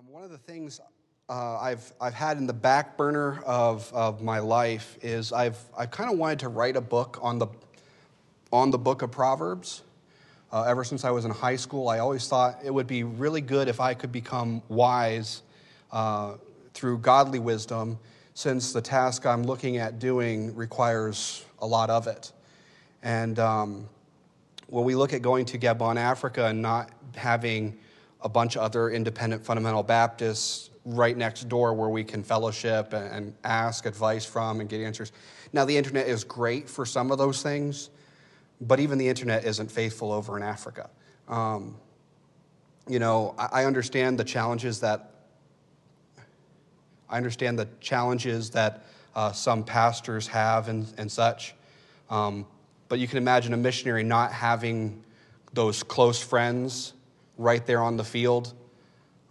Um, one of the things uh, I've, I've had in the back burner of, of my life is I've, I've kind of wanted to write a book on the, on the book of Proverbs. Uh, ever since I was in high school, I always thought it would be really good if I could become wise uh, through godly wisdom, since the task I'm looking at doing requires a lot of it. And um, when we look at going to Gabon, Africa, and not having a bunch of other independent fundamental Baptists right next door where we can fellowship and, and ask advice from and get answers. Now, the internet is great for some of those things, but even the internet isn't faithful over in Africa. Um, you know, I, I understand the challenges that I understand the challenges that uh, some pastors have and, and such. Um, but you can imagine a missionary not having those close friends right there on the field.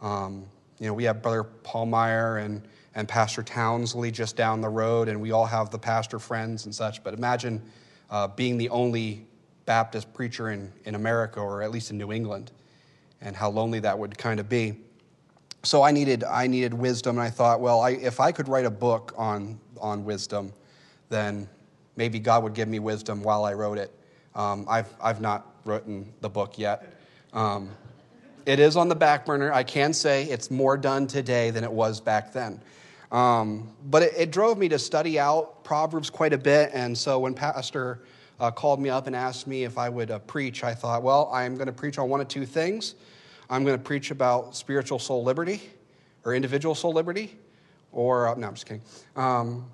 Um, you know, we have Brother Paul Meyer and, and Pastor Townsley just down the road, and we all have the pastor friends and such. But imagine uh, being the only Baptist preacher in, in America, or at least in New England, and how lonely that would kind of be. So I needed, I needed wisdom, and I thought, well, I, if I could write a book on, on wisdom, then maybe God would give me wisdom while I wrote it. Um, I've, I've not written the book yet. Um, it is on the back burner. I can say it's more done today than it was back then. Um, but it, it, drove me to study out Proverbs quite a bit. And so when Pastor uh, called me up and asked me if I would uh, preach, I thought, well, I'm going to preach on one of two things. I'm going to preach about spiritual soul liberty or individual soul liberty, or, uh, no, I'm just kidding. Um,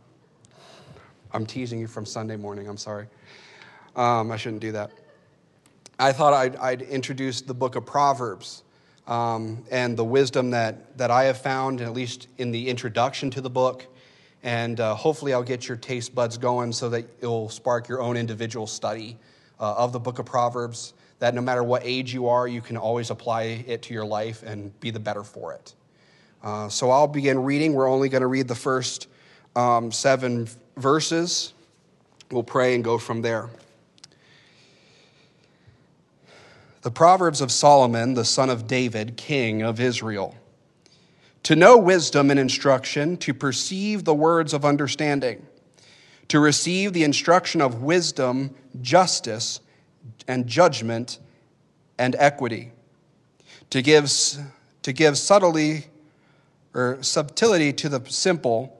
I'm teasing you from Sunday morning. I'm sorry. Um, I shouldn't do that. I thought I'd, I'd introduce the book of Proverbs um, and the wisdom that, that I have found, at least in the introduction to the book. And uh, hopefully, I'll get your taste buds going so that it'll spark your own individual study uh, of the book of Proverbs. That no matter what age you are, you can always apply it to your life and be the better for it. Uh, so I'll begin reading. We're only going to read the first um, seven verses. We'll pray and go from there. The Proverbs of Solomon, the son of David, king of Israel. To know wisdom and instruction, to perceive the words of understanding, to receive the instruction of wisdom, justice, and judgment and equity, to give, to give subtlety or subtlety to the simple,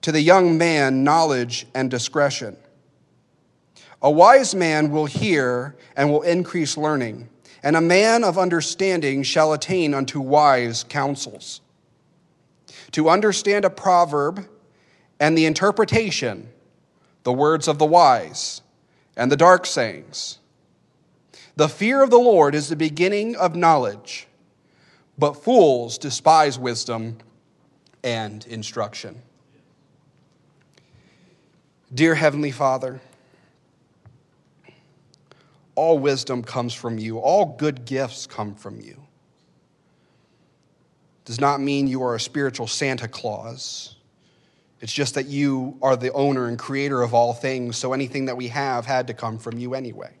to the young man knowledge and discretion a wise man will hear and will increase learning, and a man of understanding shall attain unto wise counsels. To understand a proverb and the interpretation, the words of the wise, and the dark sayings. The fear of the Lord is the beginning of knowledge, but fools despise wisdom and instruction. Dear Heavenly Father, all wisdom comes from you, all good gifts come from you. Does not mean you are a spiritual Santa Claus. It's just that you are the owner and creator of all things, so anything that we have had to come from you anyway.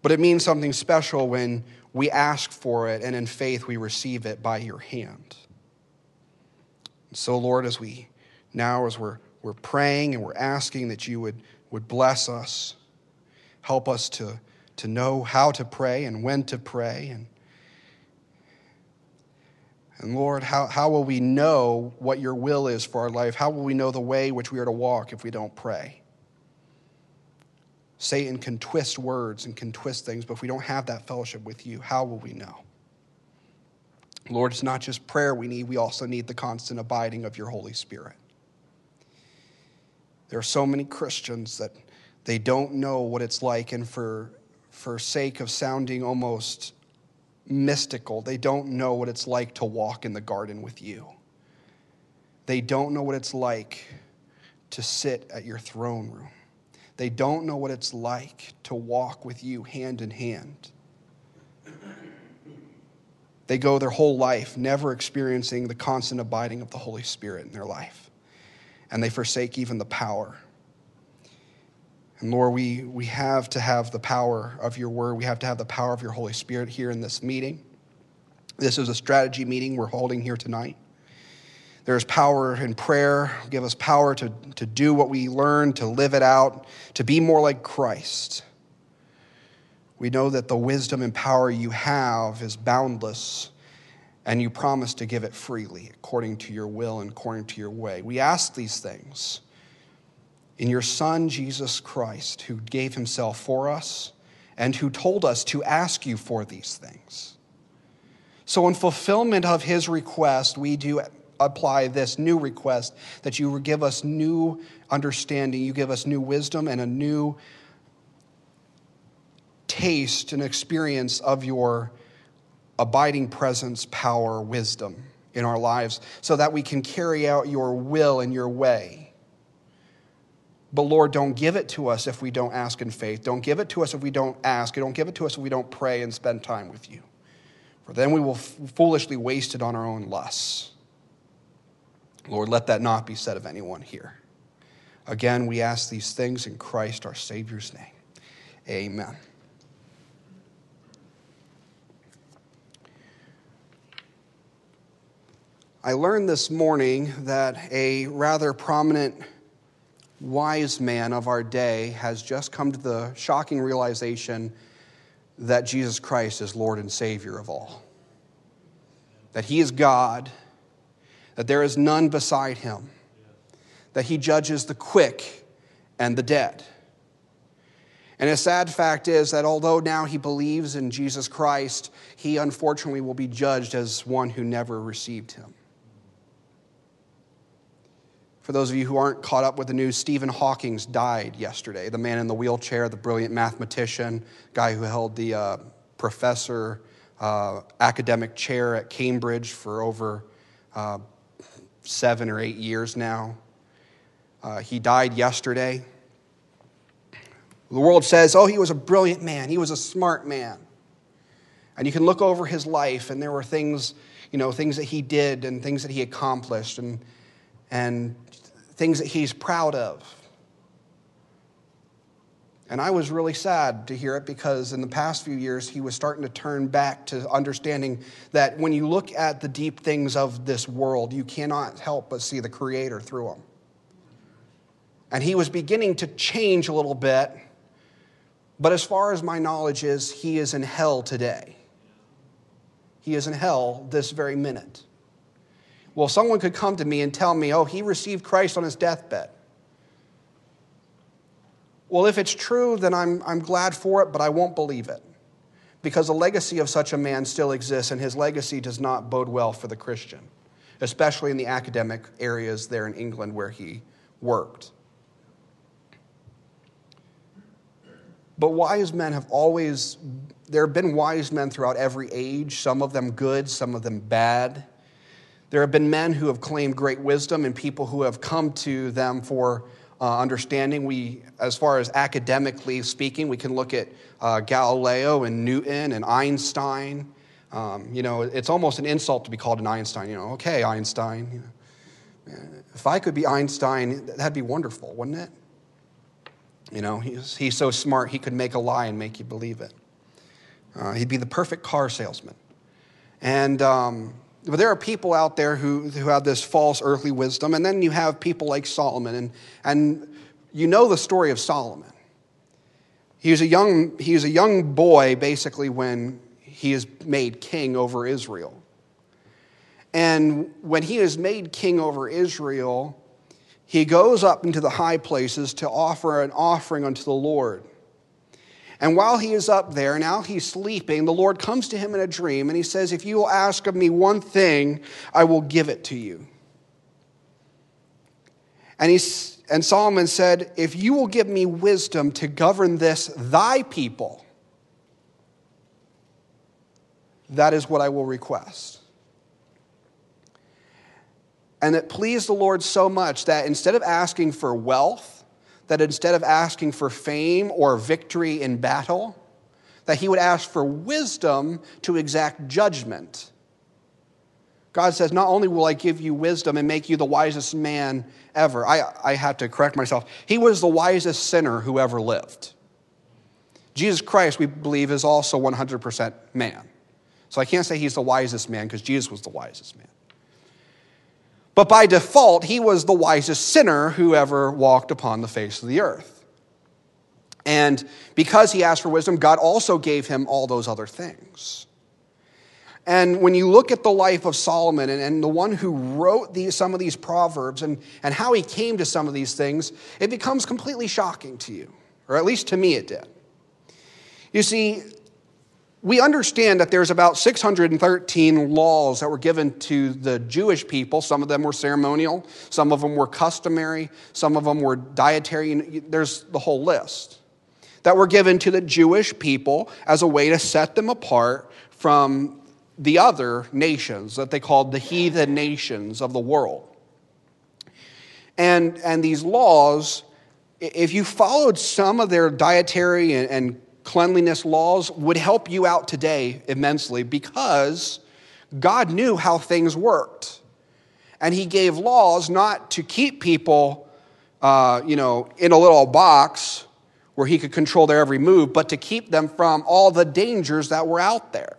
But it means something special when we ask for it and in faith we receive it by your hand. So, Lord, as we now, as we're, we're praying and we're asking that you would, would bless us Help us to, to know how to pray and when to pray. And, and Lord, how, how will we know what your will is for our life? How will we know the way which we are to walk if we don't pray? Satan can twist words and can twist things, but if we don't have that fellowship with you, how will we know? Lord, it's not just prayer we need, we also need the constant abiding of your Holy Spirit. There are so many Christians that they don't know what it's like, and for, for sake of sounding almost mystical, they don't know what it's like to walk in the garden with you. They don't know what it's like to sit at your throne room. They don't know what it's like to walk with you hand in hand. They go their whole life never experiencing the constant abiding of the Holy Spirit in their life. And they forsake even the power and Lord, we, we have to have the power of your word. We have to have the power of your Holy Spirit here in this meeting. This is a strategy meeting we're holding here tonight. There's power in prayer. Give us power to, to do what we learn, to live it out, to be more like Christ. We know that the wisdom and power you have is boundless, and you promise to give it freely according to your will and according to your way. We ask these things in your Son, Jesus Christ, who gave himself for us and who told us to ask you for these things. So, in fulfillment of his request, we do apply this new request that you give us new understanding, you give us new wisdom and a new taste and experience of your abiding presence, power, wisdom in our lives so that we can carry out your will and your way. But Lord, don't give it to us if we don't ask in faith. Don't give it to us if we don't ask. Don't give it to us if we don't pray and spend time with you. For then we will foolishly waste it on our own lusts. Lord, let that not be said of anyone here. Again, we ask these things in Christ our Savior's name. Amen. I learned this morning that a rather prominent wise man of our day has just come to the shocking realization that Jesus Christ is Lord and Savior of all. That He is God that there is none beside him, that he judges the quick and the dead. And a sad fact is that although now he believes in Jesus Christ, he unfortunately will be judged as one who never received him. For those of you who aren't caught up with the news, Stephen Hawking's died yesterday. The man in the wheelchair, the brilliant mathematician, guy who held the uh, professor uh, academic chair at Cambridge for over uh, seven or eight years now. Uh, he died yesterday. The world says, oh, he was a brilliant man, he was a smart man. And you can look over his life, and there were things, you know, things that he did and things that he accomplished and, and things that he's proud of. And I was really sad to hear it because in the past few years, he was starting to turn back to understanding that when you look at the deep things of this world, you cannot help but see the Creator through them. And he was beginning to change a little bit, but as far as my knowledge is, he is in hell today. He is in hell this very minute. Well, someone could come to me and tell me, oh, he received Christ on his deathbed. Well, if it's true, then I'm, I'm glad for it, but I won't believe it. Because the legacy of such a man still exists, and his legacy does not bode well for the Christian, especially in the academic areas there in England where he worked. But wise men have always, there have been wise men throughout every age, some of them good, some of them bad. There have been men who have claimed great wisdom and people who have come to them for uh, understanding. We, as far as academically speaking, we can look at uh, Galileo and Newton and Einstein. Um, you know, it's almost an insult to be called an Einstein. You know, okay, Einstein. You know, if I could be Einstein, that'd be wonderful, wouldn't it? You know, he's, he's so smart, he could make a lie and make you believe it. Uh, he'd be the perfect car salesman. And, um, but there are people out there who, who have this false earthly wisdom, and then you have people like Solomon, and, and you know the story of Solomon. He was, a young, he was a young boy, basically, when he is made king over Israel. And when he is made king over Israel, he goes up into the high places to offer an offering unto the Lord. And while he is up there, now he's sleeping, the Lord comes to him in a dream and he says, If you will ask of me one thing, I will give it to you. And, he's, and Solomon said, If you will give me wisdom to govern this, thy people, that is what I will request. And it pleased the Lord so much that instead of asking for wealth, that instead of asking for fame or victory in battle, that he would ask for wisdom to exact judgment. God says, Not only will I give you wisdom and make you the wisest man ever, I, I have to correct myself. He was the wisest sinner who ever lived. Jesus Christ, we believe, is also 100% man. So I can't say he's the wisest man because Jesus was the wisest man. But by default, he was the wisest sinner who ever walked upon the face of the earth. And because he asked for wisdom, God also gave him all those other things. And when you look at the life of Solomon and, and the one who wrote these, some of these proverbs and, and how he came to some of these things, it becomes completely shocking to you, or at least to me it did. You see, we understand that there's about 613 laws that were given to the Jewish people. Some of them were ceremonial, some of them were customary, some of them were dietary. There's the whole list that were given to the Jewish people as a way to set them apart from the other nations that they called the heathen nations of the world. And, and these laws, if you followed some of their dietary and, and cleanliness laws would help you out today immensely because God knew how things worked. And He gave laws not to keep people, uh, you know, in a little box where He could control their every move, but to keep them from all the dangers that were out there.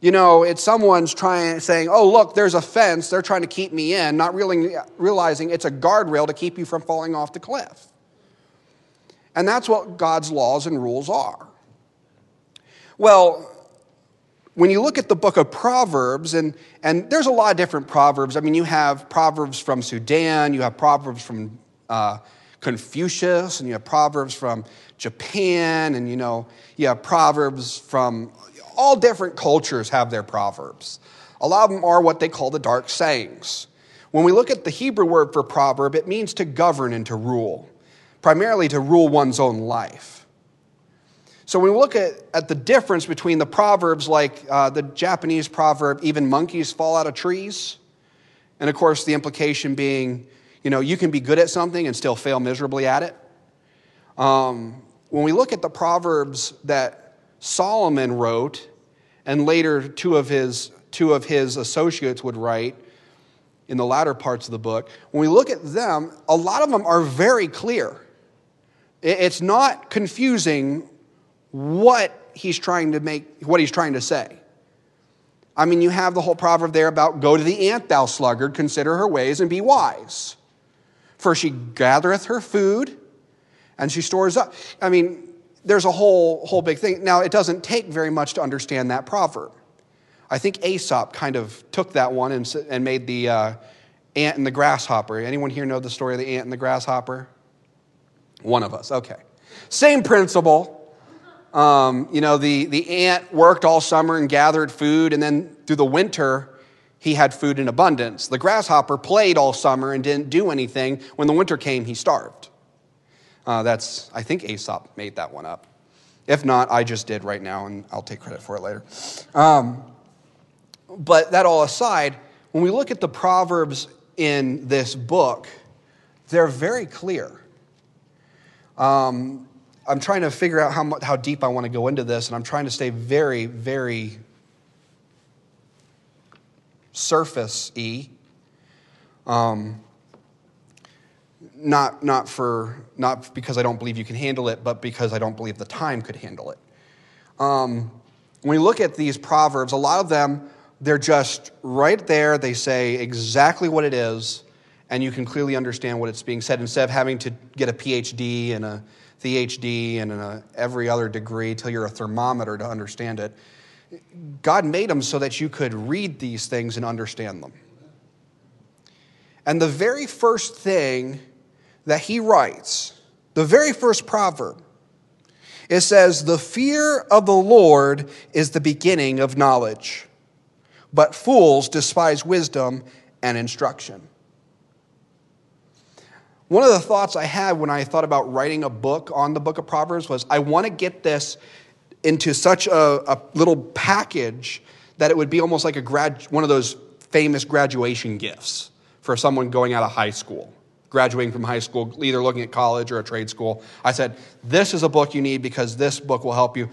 You know, it's someone's trying, saying, oh, look, there's a fence, they're trying to keep me in, not really realizing it's a guardrail to keep you from falling off the cliff. And that's what God's laws and rules are. Well, when you look at the book of Proverbs, and, and there's a lot of different Proverbs. I mean, you have Proverbs from Sudan, you have Proverbs from uh, Confucius, and you have Proverbs from Japan, and you know, you have Proverbs from all different cultures have their Proverbs. A lot of them are what they call the dark sayings. When we look at the Hebrew word for proverb, it means to govern and to rule primarily to rule one's own life. So when we look at, at the difference between the proverbs like uh, the Japanese proverb, even monkeys fall out of trees, and of course the implication being, you know, you can be good at something and still fail miserably at it. Um, when we look at the proverbs that Solomon wrote, and later two of his, two of his associates would write in the latter parts of the book, when we look at them, a lot of them are very clear. It's not confusing what he's trying to make, what he's trying to say. I mean, you have the whole proverb there about go to the ant, thou sluggard, consider her ways and be wise. For she gathereth her food and she stores up. I mean, there's a whole, whole big thing. Now, it doesn't take very much to understand that proverb. I think Aesop kind of took that one and, and made the uh, ant and the grasshopper. Anyone here know the story of the ant and the grasshopper? One of us, okay. Same principle. Um, you know, the, the ant worked all summer and gathered food, and then through the winter, he had food in abundance. The grasshopper played all summer and didn't do anything. When the winter came, he starved. Uh, that's, I think Aesop made that one up. If not, I just did right now, and I'll take credit for it later. Um, but that all aside, when we look at the Proverbs in this book, they're very clear. Um, I'm trying to figure out how, how deep I want to go into this, and I'm trying to stay very, very surface y. Um, not, not, for, not because I don't believe you can handle it, but because I don't believe the time could handle it. Um, when we look at these proverbs, a lot of them, they're just right there. They say exactly what it is and you can clearly understand what it's being said instead of having to get a PhD and a PhD and a, every other degree till you're a thermometer to understand it. God made them so that you could read these things and understand them. And the very first thing that he writes, the very first proverb, it says, The fear of the Lord is the beginning of knowledge, but fools despise wisdom and instruction. One of the thoughts I had when I thought about writing a book on the book of Proverbs was I want to get this into such a, a, little package that it would be almost like a grad, one of those famous graduation gifts for someone going out of high school, graduating from high school, either looking at college or a trade school. I said, This is a book you need because this book will help you.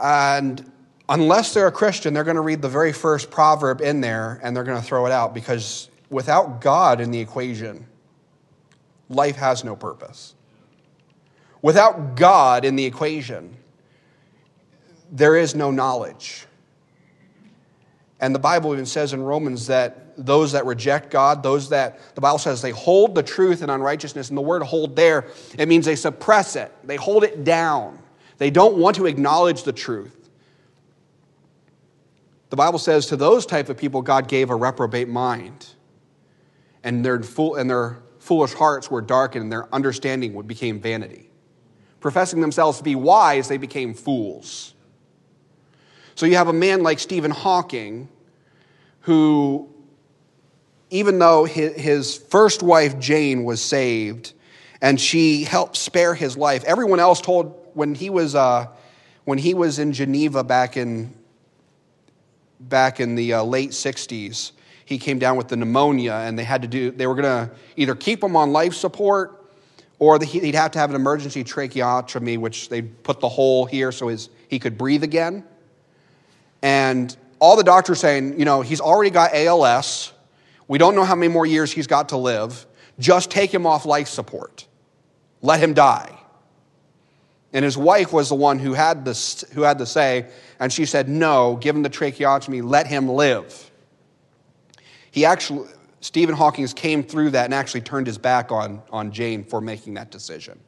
And unless they're a Christian, they're going to read the very first proverb in there and they're going to throw it out because without God in the equation, life has no purpose. Without God in the equation, there is no knowledge. And the Bible even says in Romans that those that reject God, those that, the Bible says they hold the truth in unrighteousness, and the word hold there, it means they suppress it, they hold it down. They don't want to acknowledge the truth. The Bible says to those type of people, God gave a reprobate mind, and they're, fool, and their foolish hearts were darkened, and their understanding became vanity. Professing themselves to be wise, they became fools. So you have a man like Stephen Hawking who, even though his first wife Jane was saved and she helped spare his life, everyone else told when he was, uh, when he was in Geneva back in, back in the uh, late 60s, he came down with the pneumonia and they had to do, they were going to either keep him on life support or the, he'd have to have an emergency tracheotomy, which they'd put the hole here so his, he could breathe again. And all the doctors saying, you know, he's already got ALS. We don't know how many more years he's got to live. Just take him off life support. Let him die. And his wife was the one who had, this, who had the say, and she said, No, give him the tracheotomy, let him live. He actually, Stephen Hawking came through that and actually turned his back on, on Jane for making that decision.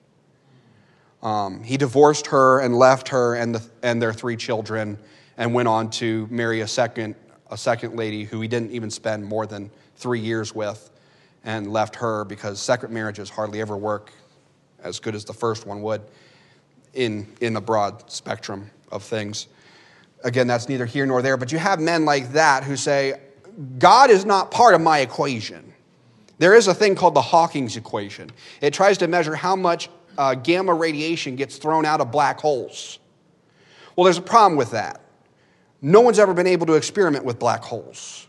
Um, he divorced her and left her and, the, and their three children and went on to marry a second, a second lady who he didn't even spend more than three years with and left her because second marriages hardly ever work as good as the first one would in, in the broad spectrum of things. Again, that's neither here nor there, but you have men like that who say, God is not part of my equation. There is a thing called the Hawking's equation. It tries to measure how much uh, gamma radiation gets thrown out of black holes. Well, there's a problem with that. No one's ever been able to experiment with black holes.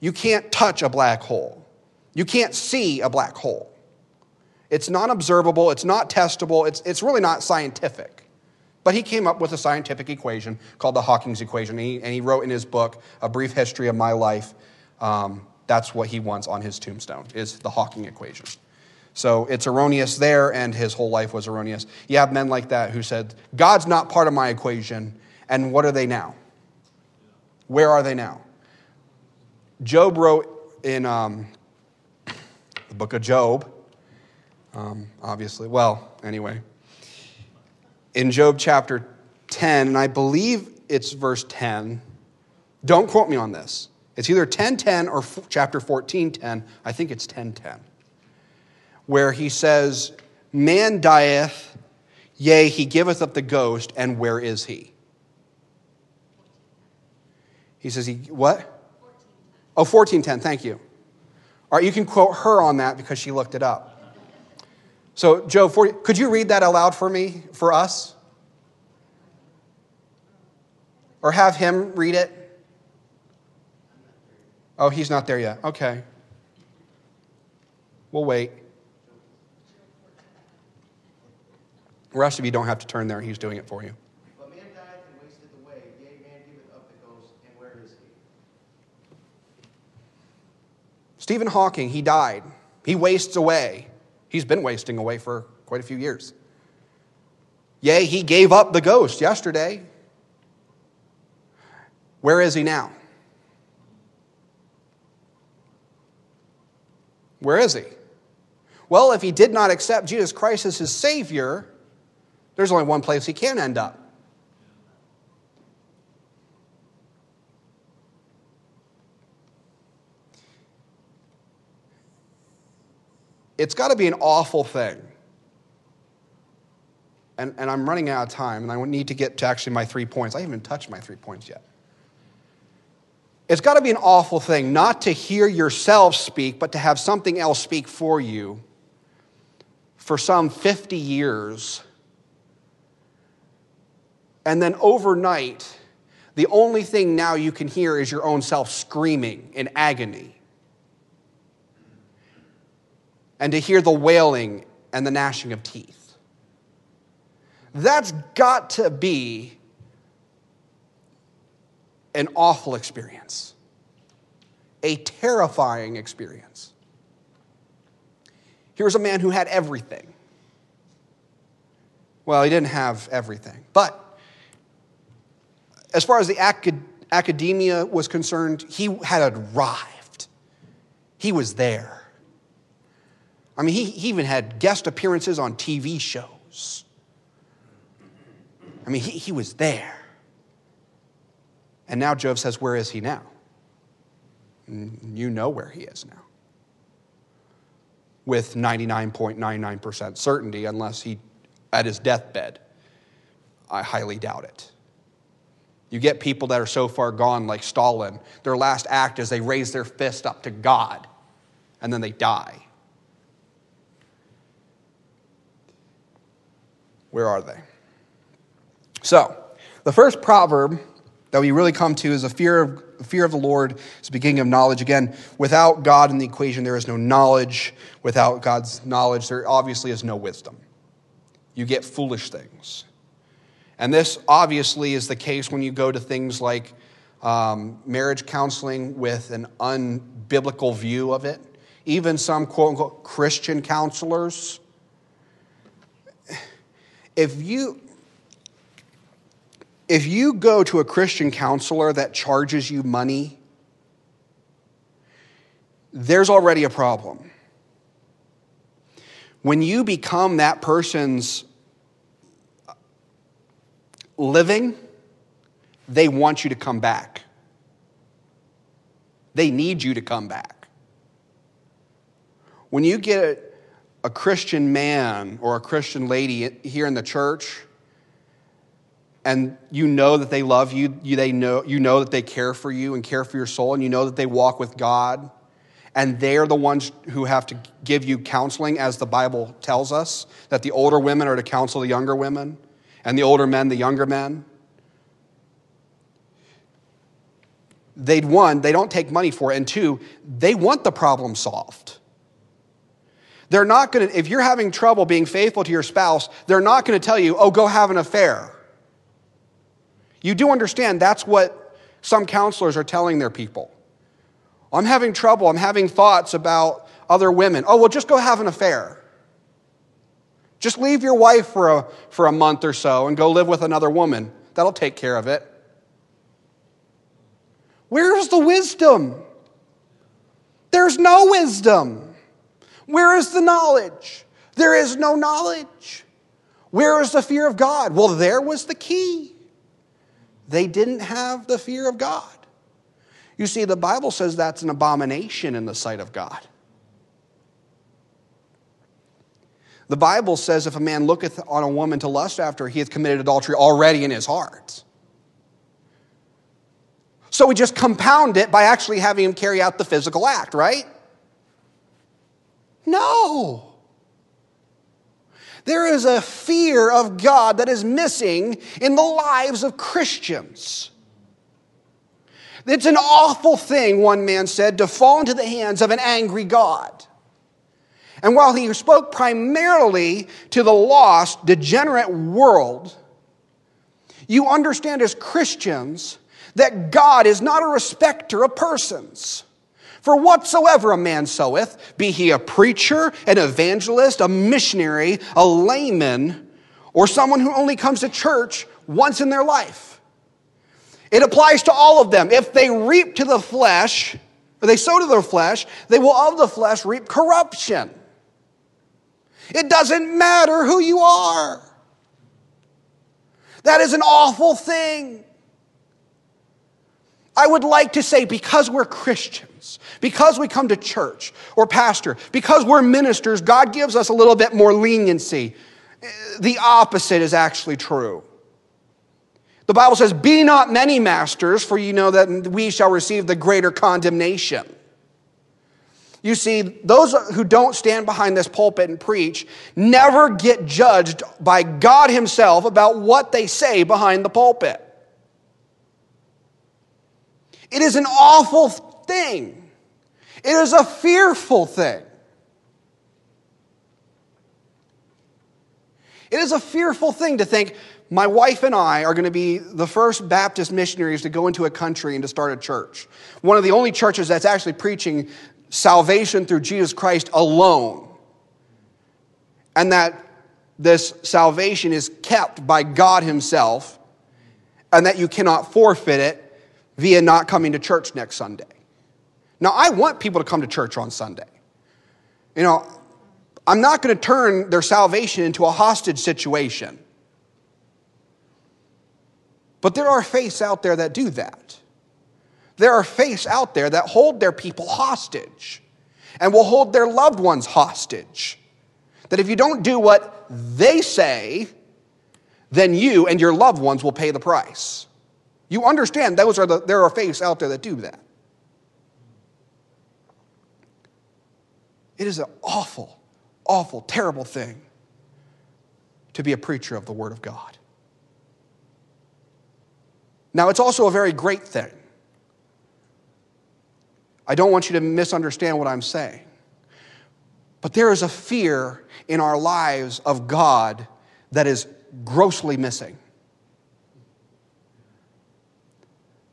You can't touch a black hole. You can't see a black hole. It's not observable, it's not testable, it's, it's really not scientific. But he came up with a scientific equation called the Hawking's equation, and he, and he wrote in his book, A Brief History of My Life, um, that's what he wants on his tombstone, is the Hawking equation. So it's erroneous there, and his whole life was erroneous. You have men like that who said, God's not part of my equation, and what are they now? Where are they now? Job wrote in um, the book of Job, um, obviously. Well, anyway. In Job chapter 10, and I believe it's verse 10. Don't quote me on this. It's either 10:10 or f- chapter 14:10. I think it's 10:10. Where he says, "Man dieth, yea, he giveth up the ghost, and where is he?" He says, he, what? 1410. Oh, 1410, thank you. All right, you can quote her on that because she looked it up. So, Joe, 40, could you read that aloud for me, for us? Or have him read it? Oh, he's not there yet. Okay. We'll wait. The rest of you don't have to turn there. He's doing it for you. Stephen Hawking, he died. He wastes away. He's been wasting away for quite a few years. Yea, he gave up the ghost yesterday. Where is he now? Where is he? Well, if he did not accept Jesus Christ as his Savior, there's only one place he can end up it's got to be an awful thing. And, and I'm running out of time, and I need to get to actually my three points. I haven't even touched my three points yet. It's got to be an awful thing not to hear yourself speak, but to have something else speak for you for some 50 years. And then overnight, the only thing now you can hear is your own self screaming in agony and to hear the wailing and the gnashing of teeth. That's got to be an awful experience, a terrifying experience. Here's a man who had everything. Well, he didn't have everything, but as far as the acad- academia was concerned, he had arrived. He was there. I mean, he, he even had guest appearances on TV shows. I mean, he, he was there. And now Job says, Where is he now? And you know where he is now. With 99.99% certainty, unless he at his deathbed. I highly doubt it. You get people that are so far gone, like Stalin, their last act is they raise their fist up to God and then they die. Where are they? So, the first proverb that we really come to is a fear of, fear of the Lord is the beginning of knowledge. Again, without God in the equation, there is no knowledge. Without God's knowledge, there obviously is no wisdom. You get foolish things. And this obviously is the case when you go to things like um, marriage counseling with an unbiblical view of it. Even some quote unquote Christian counselors. If you, if you go to a Christian counselor that charges you money, there's already a problem. When you become that person's living, they want you to come back. They need you to come back. When you get a Christian man or a Christian lady here in the church, and you know that they love you, you, they know, you know that they care for you and care for your soul, and you know that they walk with God, and they're the ones who have to give you counseling, as the Bible tells us, that the older women are to counsel the younger women and the older men, the younger men. They'd one, they don't take money for it, and two, they want the problem solved. They're not going to, if you're having trouble being faithful to your spouse, they're not going to tell you, oh, go have an affair. You do understand that's what some counselors are telling their people. I'm having trouble, I'm having thoughts about other women. Oh, well, just go have an affair. Just leave your wife for a, for a month or so and go live with another woman. That'll take care of it. Where's the wisdom? There's no wisdom. Where is the knowledge? There is no knowledge. Where is the fear of God? Well, there was the key. They didn't have the fear of God. You see, the Bible says that's an abomination in the sight of God. The Bible says if a man looketh on a woman to lust after, he hath committed adultery already in his heart. So we just compound it by actually having him carry out the physical act, right? No. There is a fear of God that is missing in the lives of Christians. It's an awful thing, one man said, to fall into the hands of an angry God. And while he spoke primarily to the lost, degenerate world, you understand as Christians that God is not a respecter of persons. For whatsoever a man soweth, be he a preacher, an evangelist, a missionary, a layman, or someone who only comes to church once in their life. It applies to all of them. If they reap to the flesh, or they sow to their flesh, they will of the flesh reap corruption. It doesn't matter who you are. That is an awful thing. I would like to say because we're Christians, because we come to church or pastor, because we're ministers, God gives us a little bit more leniency. The opposite is actually true. The Bible says, Be not many masters, for you know that we shall receive the greater condemnation. You see, those who don't stand behind this pulpit and preach never get judged by God Himself about what they say behind the pulpit. It is an awful thing, it is a fearful thing. It is a fearful thing to think, my wife and I are going to be the first Baptist missionaries to go into a country and to start a church. One of the only churches that's actually preaching salvation through Jesus Christ alone. And that this salvation is kept by God Himself. and that you cannot forfeit it via not coming to church next Sunday. Now, I want people to come to church on Sunday. You know, I'm not going to turn their salvation into a hostage situation. But there are faiths out there that do that. There are faiths out there that hold their people hostage and will hold their loved ones hostage. That if you don't do what they say, then you and your loved ones will pay the price. You understand those are the, there are faiths out there that do that. It is an awful, awful, terrible thing to be a preacher of the Word of God. Now, it's also a very great thing. I don't want you to misunderstand what I'm saying. But there is a fear in our lives of God that is grossly missing.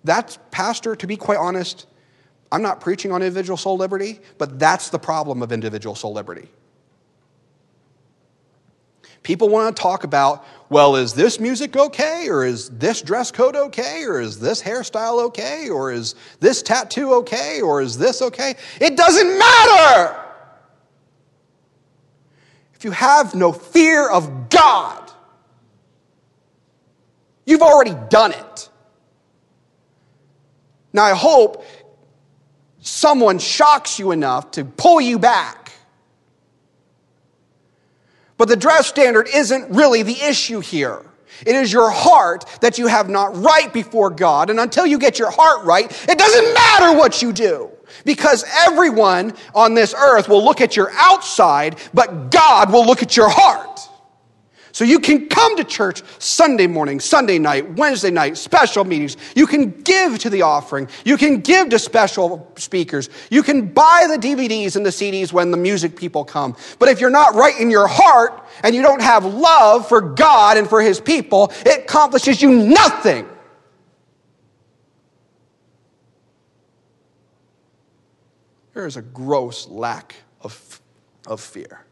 That's, Pastor, to be quite honest, I'm not preaching on individual soul liberty, but that's the problem of individual soul liberty. People want to talk about, well, is this music okay? Or is this dress code okay? Or is this hairstyle okay? Or is this tattoo okay? Or is this okay? It doesn't matter! If you have no fear of God, you've already done it. Now, I hope someone shocks you enough to pull you back. But the dress standard isn't really the issue here. It is your heart that you have not right before God. And until you get your heart right, it doesn't matter what you do. Because everyone on this earth will look at your outside, but God will look at your heart. So you can come to church Sunday morning, Sunday night, Wednesday night, special meetings. You can give to the offering. You can give to special speakers. You can buy the DVDs and the CDs when the music people come. But if you're not right in your heart and you don't have love for God and for his people, it accomplishes you nothing. There is a gross lack of, of fear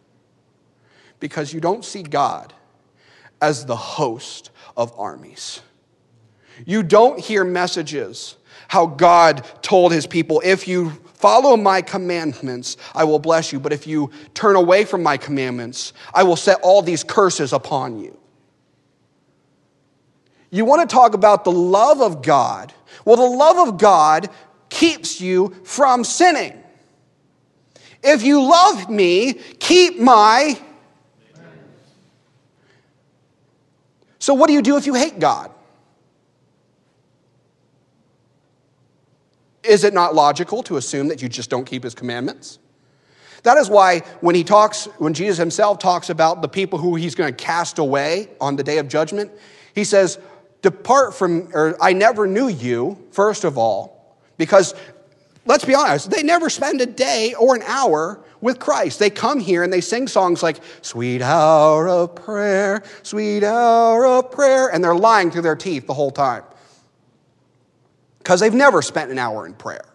because you don't see God as the host of armies. You don't hear messages how God told his people, if you follow my commandments, I will bless you. But if you turn away from my commandments, I will set all these curses upon you. You want to talk about the love of God? Well, the love of God keeps you from sinning. If you love me, keep my So, what do you do if you hate God? Is it not logical to assume that you just don't keep his commandments? That is why when he talks, when Jesus himself talks about the people who he's going to cast away on the day of judgment, he says, Depart from, or I never knew you, first of all, because let's be honest, they never spend a day or an hour with Christ. They come here and they sing songs like, Sweet Hour of Prayer, Sweet Hour of Prayer, and they're lying through their teeth the whole time. Because they've never spent an hour in prayer.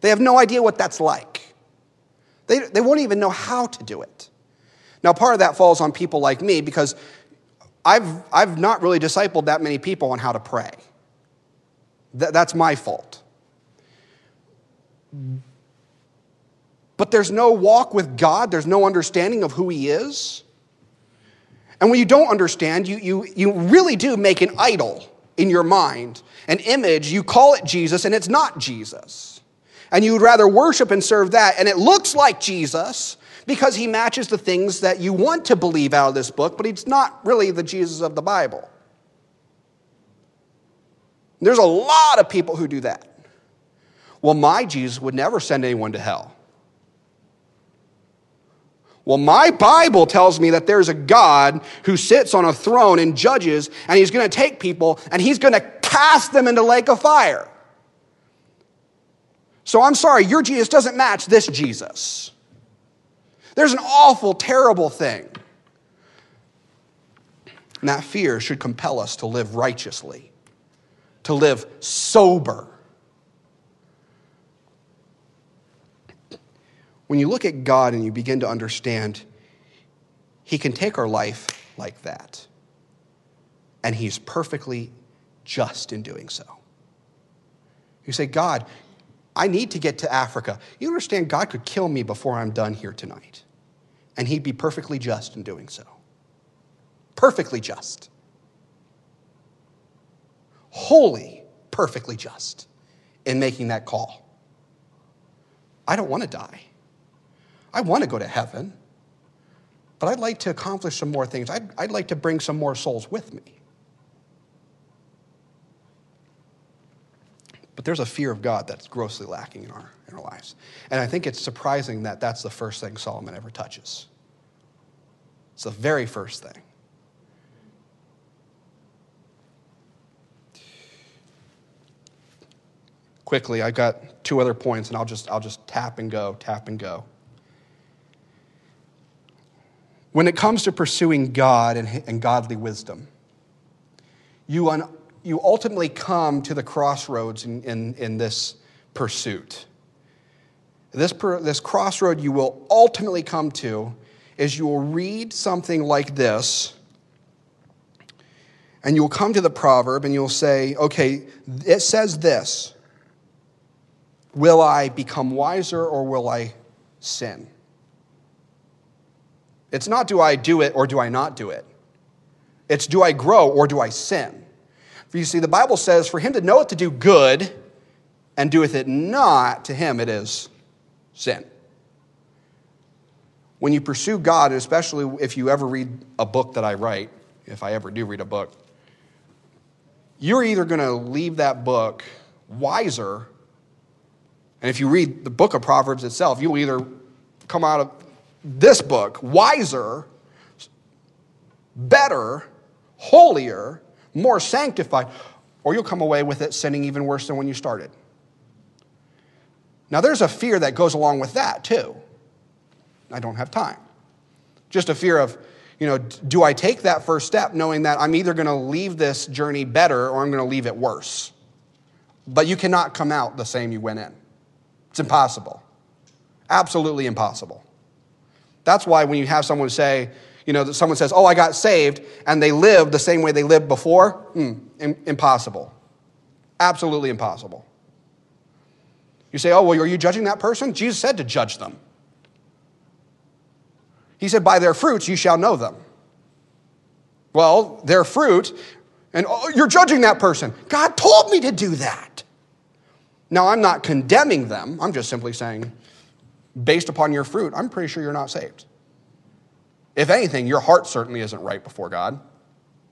They have no idea what that's like. They, they won't even know how to do it. Now, part of that falls on people like me because I've, I've not really discipled that many people on how to pray. Th- that's my fault. But there's no walk with God, there's no understanding of who He is. And when you don't understand, you, you, you really do make an idol in your mind, an image. You call it Jesus, and it's not Jesus. And you would rather worship and serve that, and it looks like Jesus because he matches the things that you want to believe out of this book, but he's not really the Jesus of the Bible. There's a lot of people who do that. Well, my Jesus would never send anyone to hell. Well, my Bible tells me that there's a God who sits on a throne and judges, and he's going to take people and he's going to cast them into the lake of fire. So I'm sorry, your Jesus doesn't match this Jesus. There's an awful, terrible thing. And that fear should compel us to live righteously, to live sober, when you look at God and you begin to understand, He can take our life like that. And He's perfectly just in doing so. You say, God, I need to get to Africa. You understand, God could kill me before I'm done here tonight, and He'd be perfectly just in doing so. Perfectly just. Holy, perfectly just in making that call. I don't want to die. I want to go to heaven, but I'd like to accomplish some more things. I'd, I'd like to bring some more souls with me. But there's a fear of God that's grossly lacking in our, in our lives. And I think it's surprising that that's the first thing Solomon ever touches. It's the very first thing. Quickly, I've got two other points, and I'll just, I'll just tap and go, tap and go. When it comes to pursuing God and, and godly wisdom, you un, you ultimately come to the crossroads in, in, in this pursuit. This, per, this crossroad you will ultimately come to is you will read something like this, and you'll come to the proverb and you'll say, okay, it says this. Will I become wiser or will I sin? It's not do I do it or do I not do it. It's do I grow or do I sin? For you see, the Bible says for him to know it to do good and doeth it not, to him it is sin. When you pursue God, especially if you ever read a book that I write, if I ever do read a book, you're either going to leave that book wiser, and if you read the book of Proverbs itself, you'll either come out of this book wiser, better, holier, more sanctified, or you'll come away with it sinning even worse than when you started. Now, there's a fear that goes along with that, too. I don't have time. Just a fear of, you know, do I take that first step knowing that I'm either going to leave this journey better or I'm going to leave it worse? But you cannot come out the same you went in. It's impossible. Absolutely impossible. That's why when you have someone say, you know, that someone says, oh, I got saved, and they live the same way they lived before? Mm, impossible. Absolutely impossible. You say, oh, well, are you judging that person? Jesus said to judge them. He said, by their fruits you shall know them. Well, their fruit, and oh, you're judging that person. God told me to do that. Now, I'm not condemning them. I'm just simply saying, based upon your fruit, I'm pretty sure you're not saved. If anything, your heart certainly isn't right before God.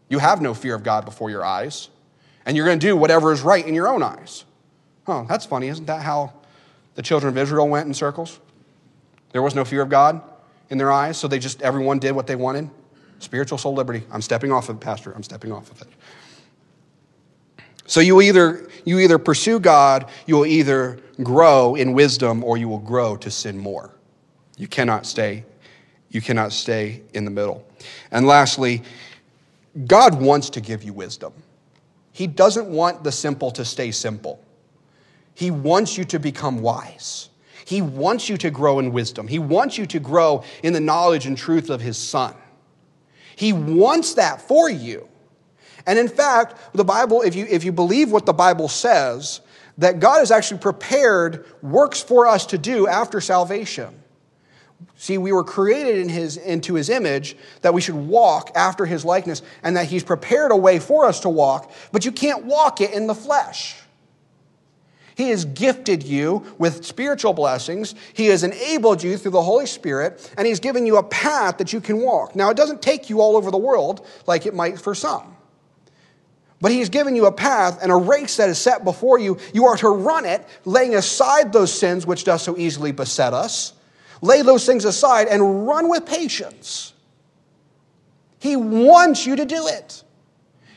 You have no fear of God before your eyes, and you're going to do whatever is right in your own eyes. Oh, that's funny. Isn't that how the children of Israel went in circles? There was no fear of God in their eyes, so they just, everyone did what they wanted. Spiritual soul liberty. I'm stepping off of it, Pastor. I'm stepping off of it. So you either, you either pursue God, you will either grow in wisdom, or you will grow to sin more. You cannot stay you cannot stay in the middle. And lastly, God wants to give you wisdom. He doesn't want the simple to stay simple. He wants you to become wise. He wants you to grow in wisdom. He wants you to grow in the knowledge and truth of His Son. He wants that for you. And in fact, the Bible, if you, if you believe what the Bible says, that God has actually prepared works for us to do after salvation. See, we were created in his, into his image that we should walk after his likeness and that he's prepared a way for us to walk, but you can't walk it in the flesh. He has gifted you with spiritual blessings. He has enabled you through the Holy Spirit, and He's given you a path that you can walk. Now, it doesn't take you all over the world like it might for some. But He's given you a path and a race that is set before you. You are to run it, laying aside those sins which does so easily beset us Lay those things aside and run with patience. He wants you to do it.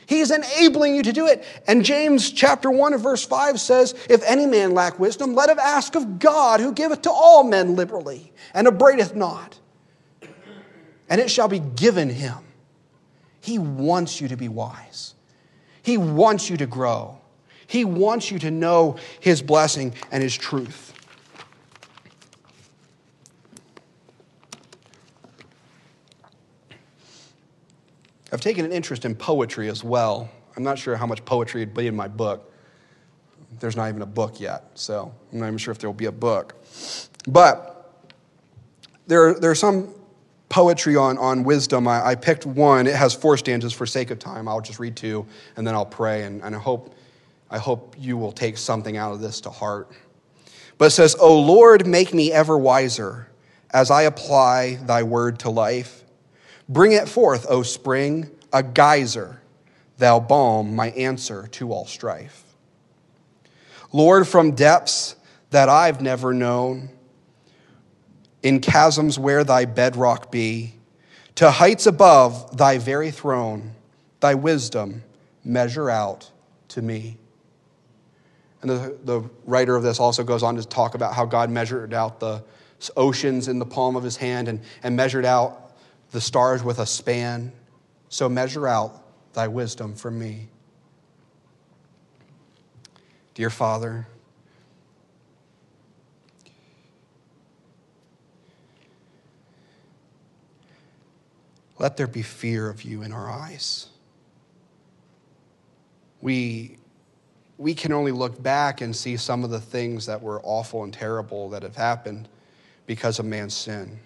He's enabling you to do it. And James chapter 1 and verse 5 says, If any man lack wisdom, let him ask of God, who giveth to all men liberally, and abradeth not. And it shall be given him. He wants you to be wise. He wants you to grow. He wants you to know his blessing and his truth. I've taken an interest in poetry as well. I'm not sure how much poetry would be in my book. There's not even a book yet, so I'm not even sure if there will be a book. But there, are, there are some poetry on, on wisdom. I, I, picked one. It has four stanzas for sake of time. I'll just read two, and then I'll pray, and, and I, hope, I hope you will take something out of this to heart. But it says, O Lord, make me ever wiser as I apply thy word to life. Bring it forth, O spring, a geyser, thou balm, my answer to all strife. Lord, from depths that I've never known, in chasms where thy bedrock be, to heights above thy very throne, thy wisdom measure out to me. And the, the writer of this also goes on to talk about how God measured out the oceans in the palm of his hand and, and measured out the stars with a span. So measure out thy wisdom for me. Dear Father, let there be fear of you in our eyes. We, we can only look back and see some of the things that were awful and terrible that have happened because of man's sin.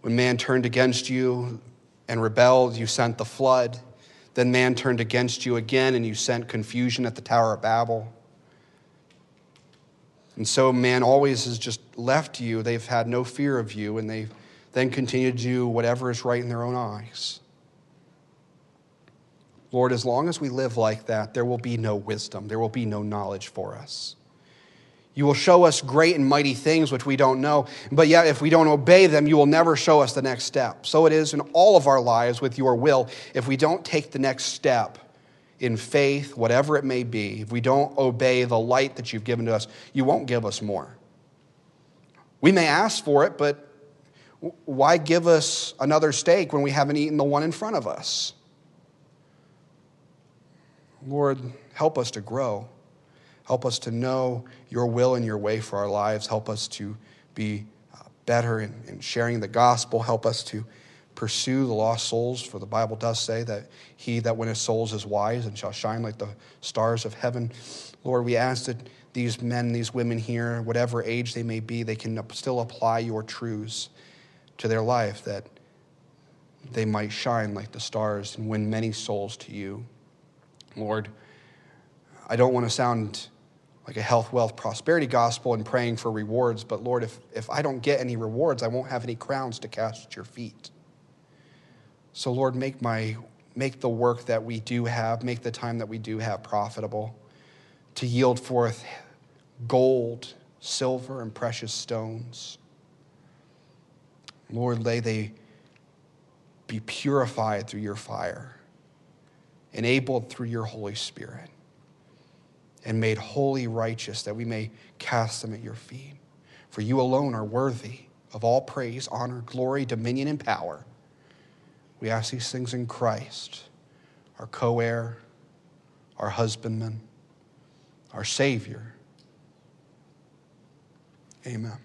When man turned against you and rebelled, you sent the flood. Then man turned against you again and you sent confusion at the Tower of Babel. And so man always has just left you. They've had no fear of you and they then continue to do whatever is right in their own eyes. Lord, as long as we live like that, there will be no wisdom, there will be no knowledge for us. You will show us great and mighty things which we don't know, but yet if we don't obey them, you will never show us the next step. So it is in all of our lives with your will. If we don't take the next step in faith, whatever it may be, if we don't obey the light that you've given to us, you won't give us more. We may ask for it, but why give us another steak when we haven't eaten the one in front of us? Lord, help us to grow. Help us to know your will and your way for our lives. Help us to be uh, better in, in sharing the gospel. Help us to pursue the lost souls, for the Bible does say that he that winneth souls is wise and shall shine like the stars of heaven. Lord, we ask that these men, these women here, whatever age they may be, they can still apply your truths to their life, that they might shine like the stars and win many souls to you. Lord, I don't want to sound like a health, wealth, prosperity gospel and praying for rewards. But Lord, if, if I don't get any rewards, I won't have any crowns to cast at your feet. So, Lord, make, my, make the work that we do have, make the time that we do have profitable to yield forth gold, silver, and precious stones. Lord, lay they be purified through your fire, enabled through your Holy Spirit and made wholly righteous, that we may cast them at your feet. For you alone are worthy of all praise, honor, glory, dominion, and power. We ask these things in Christ, our co heir, our husbandman, our Savior. Amen.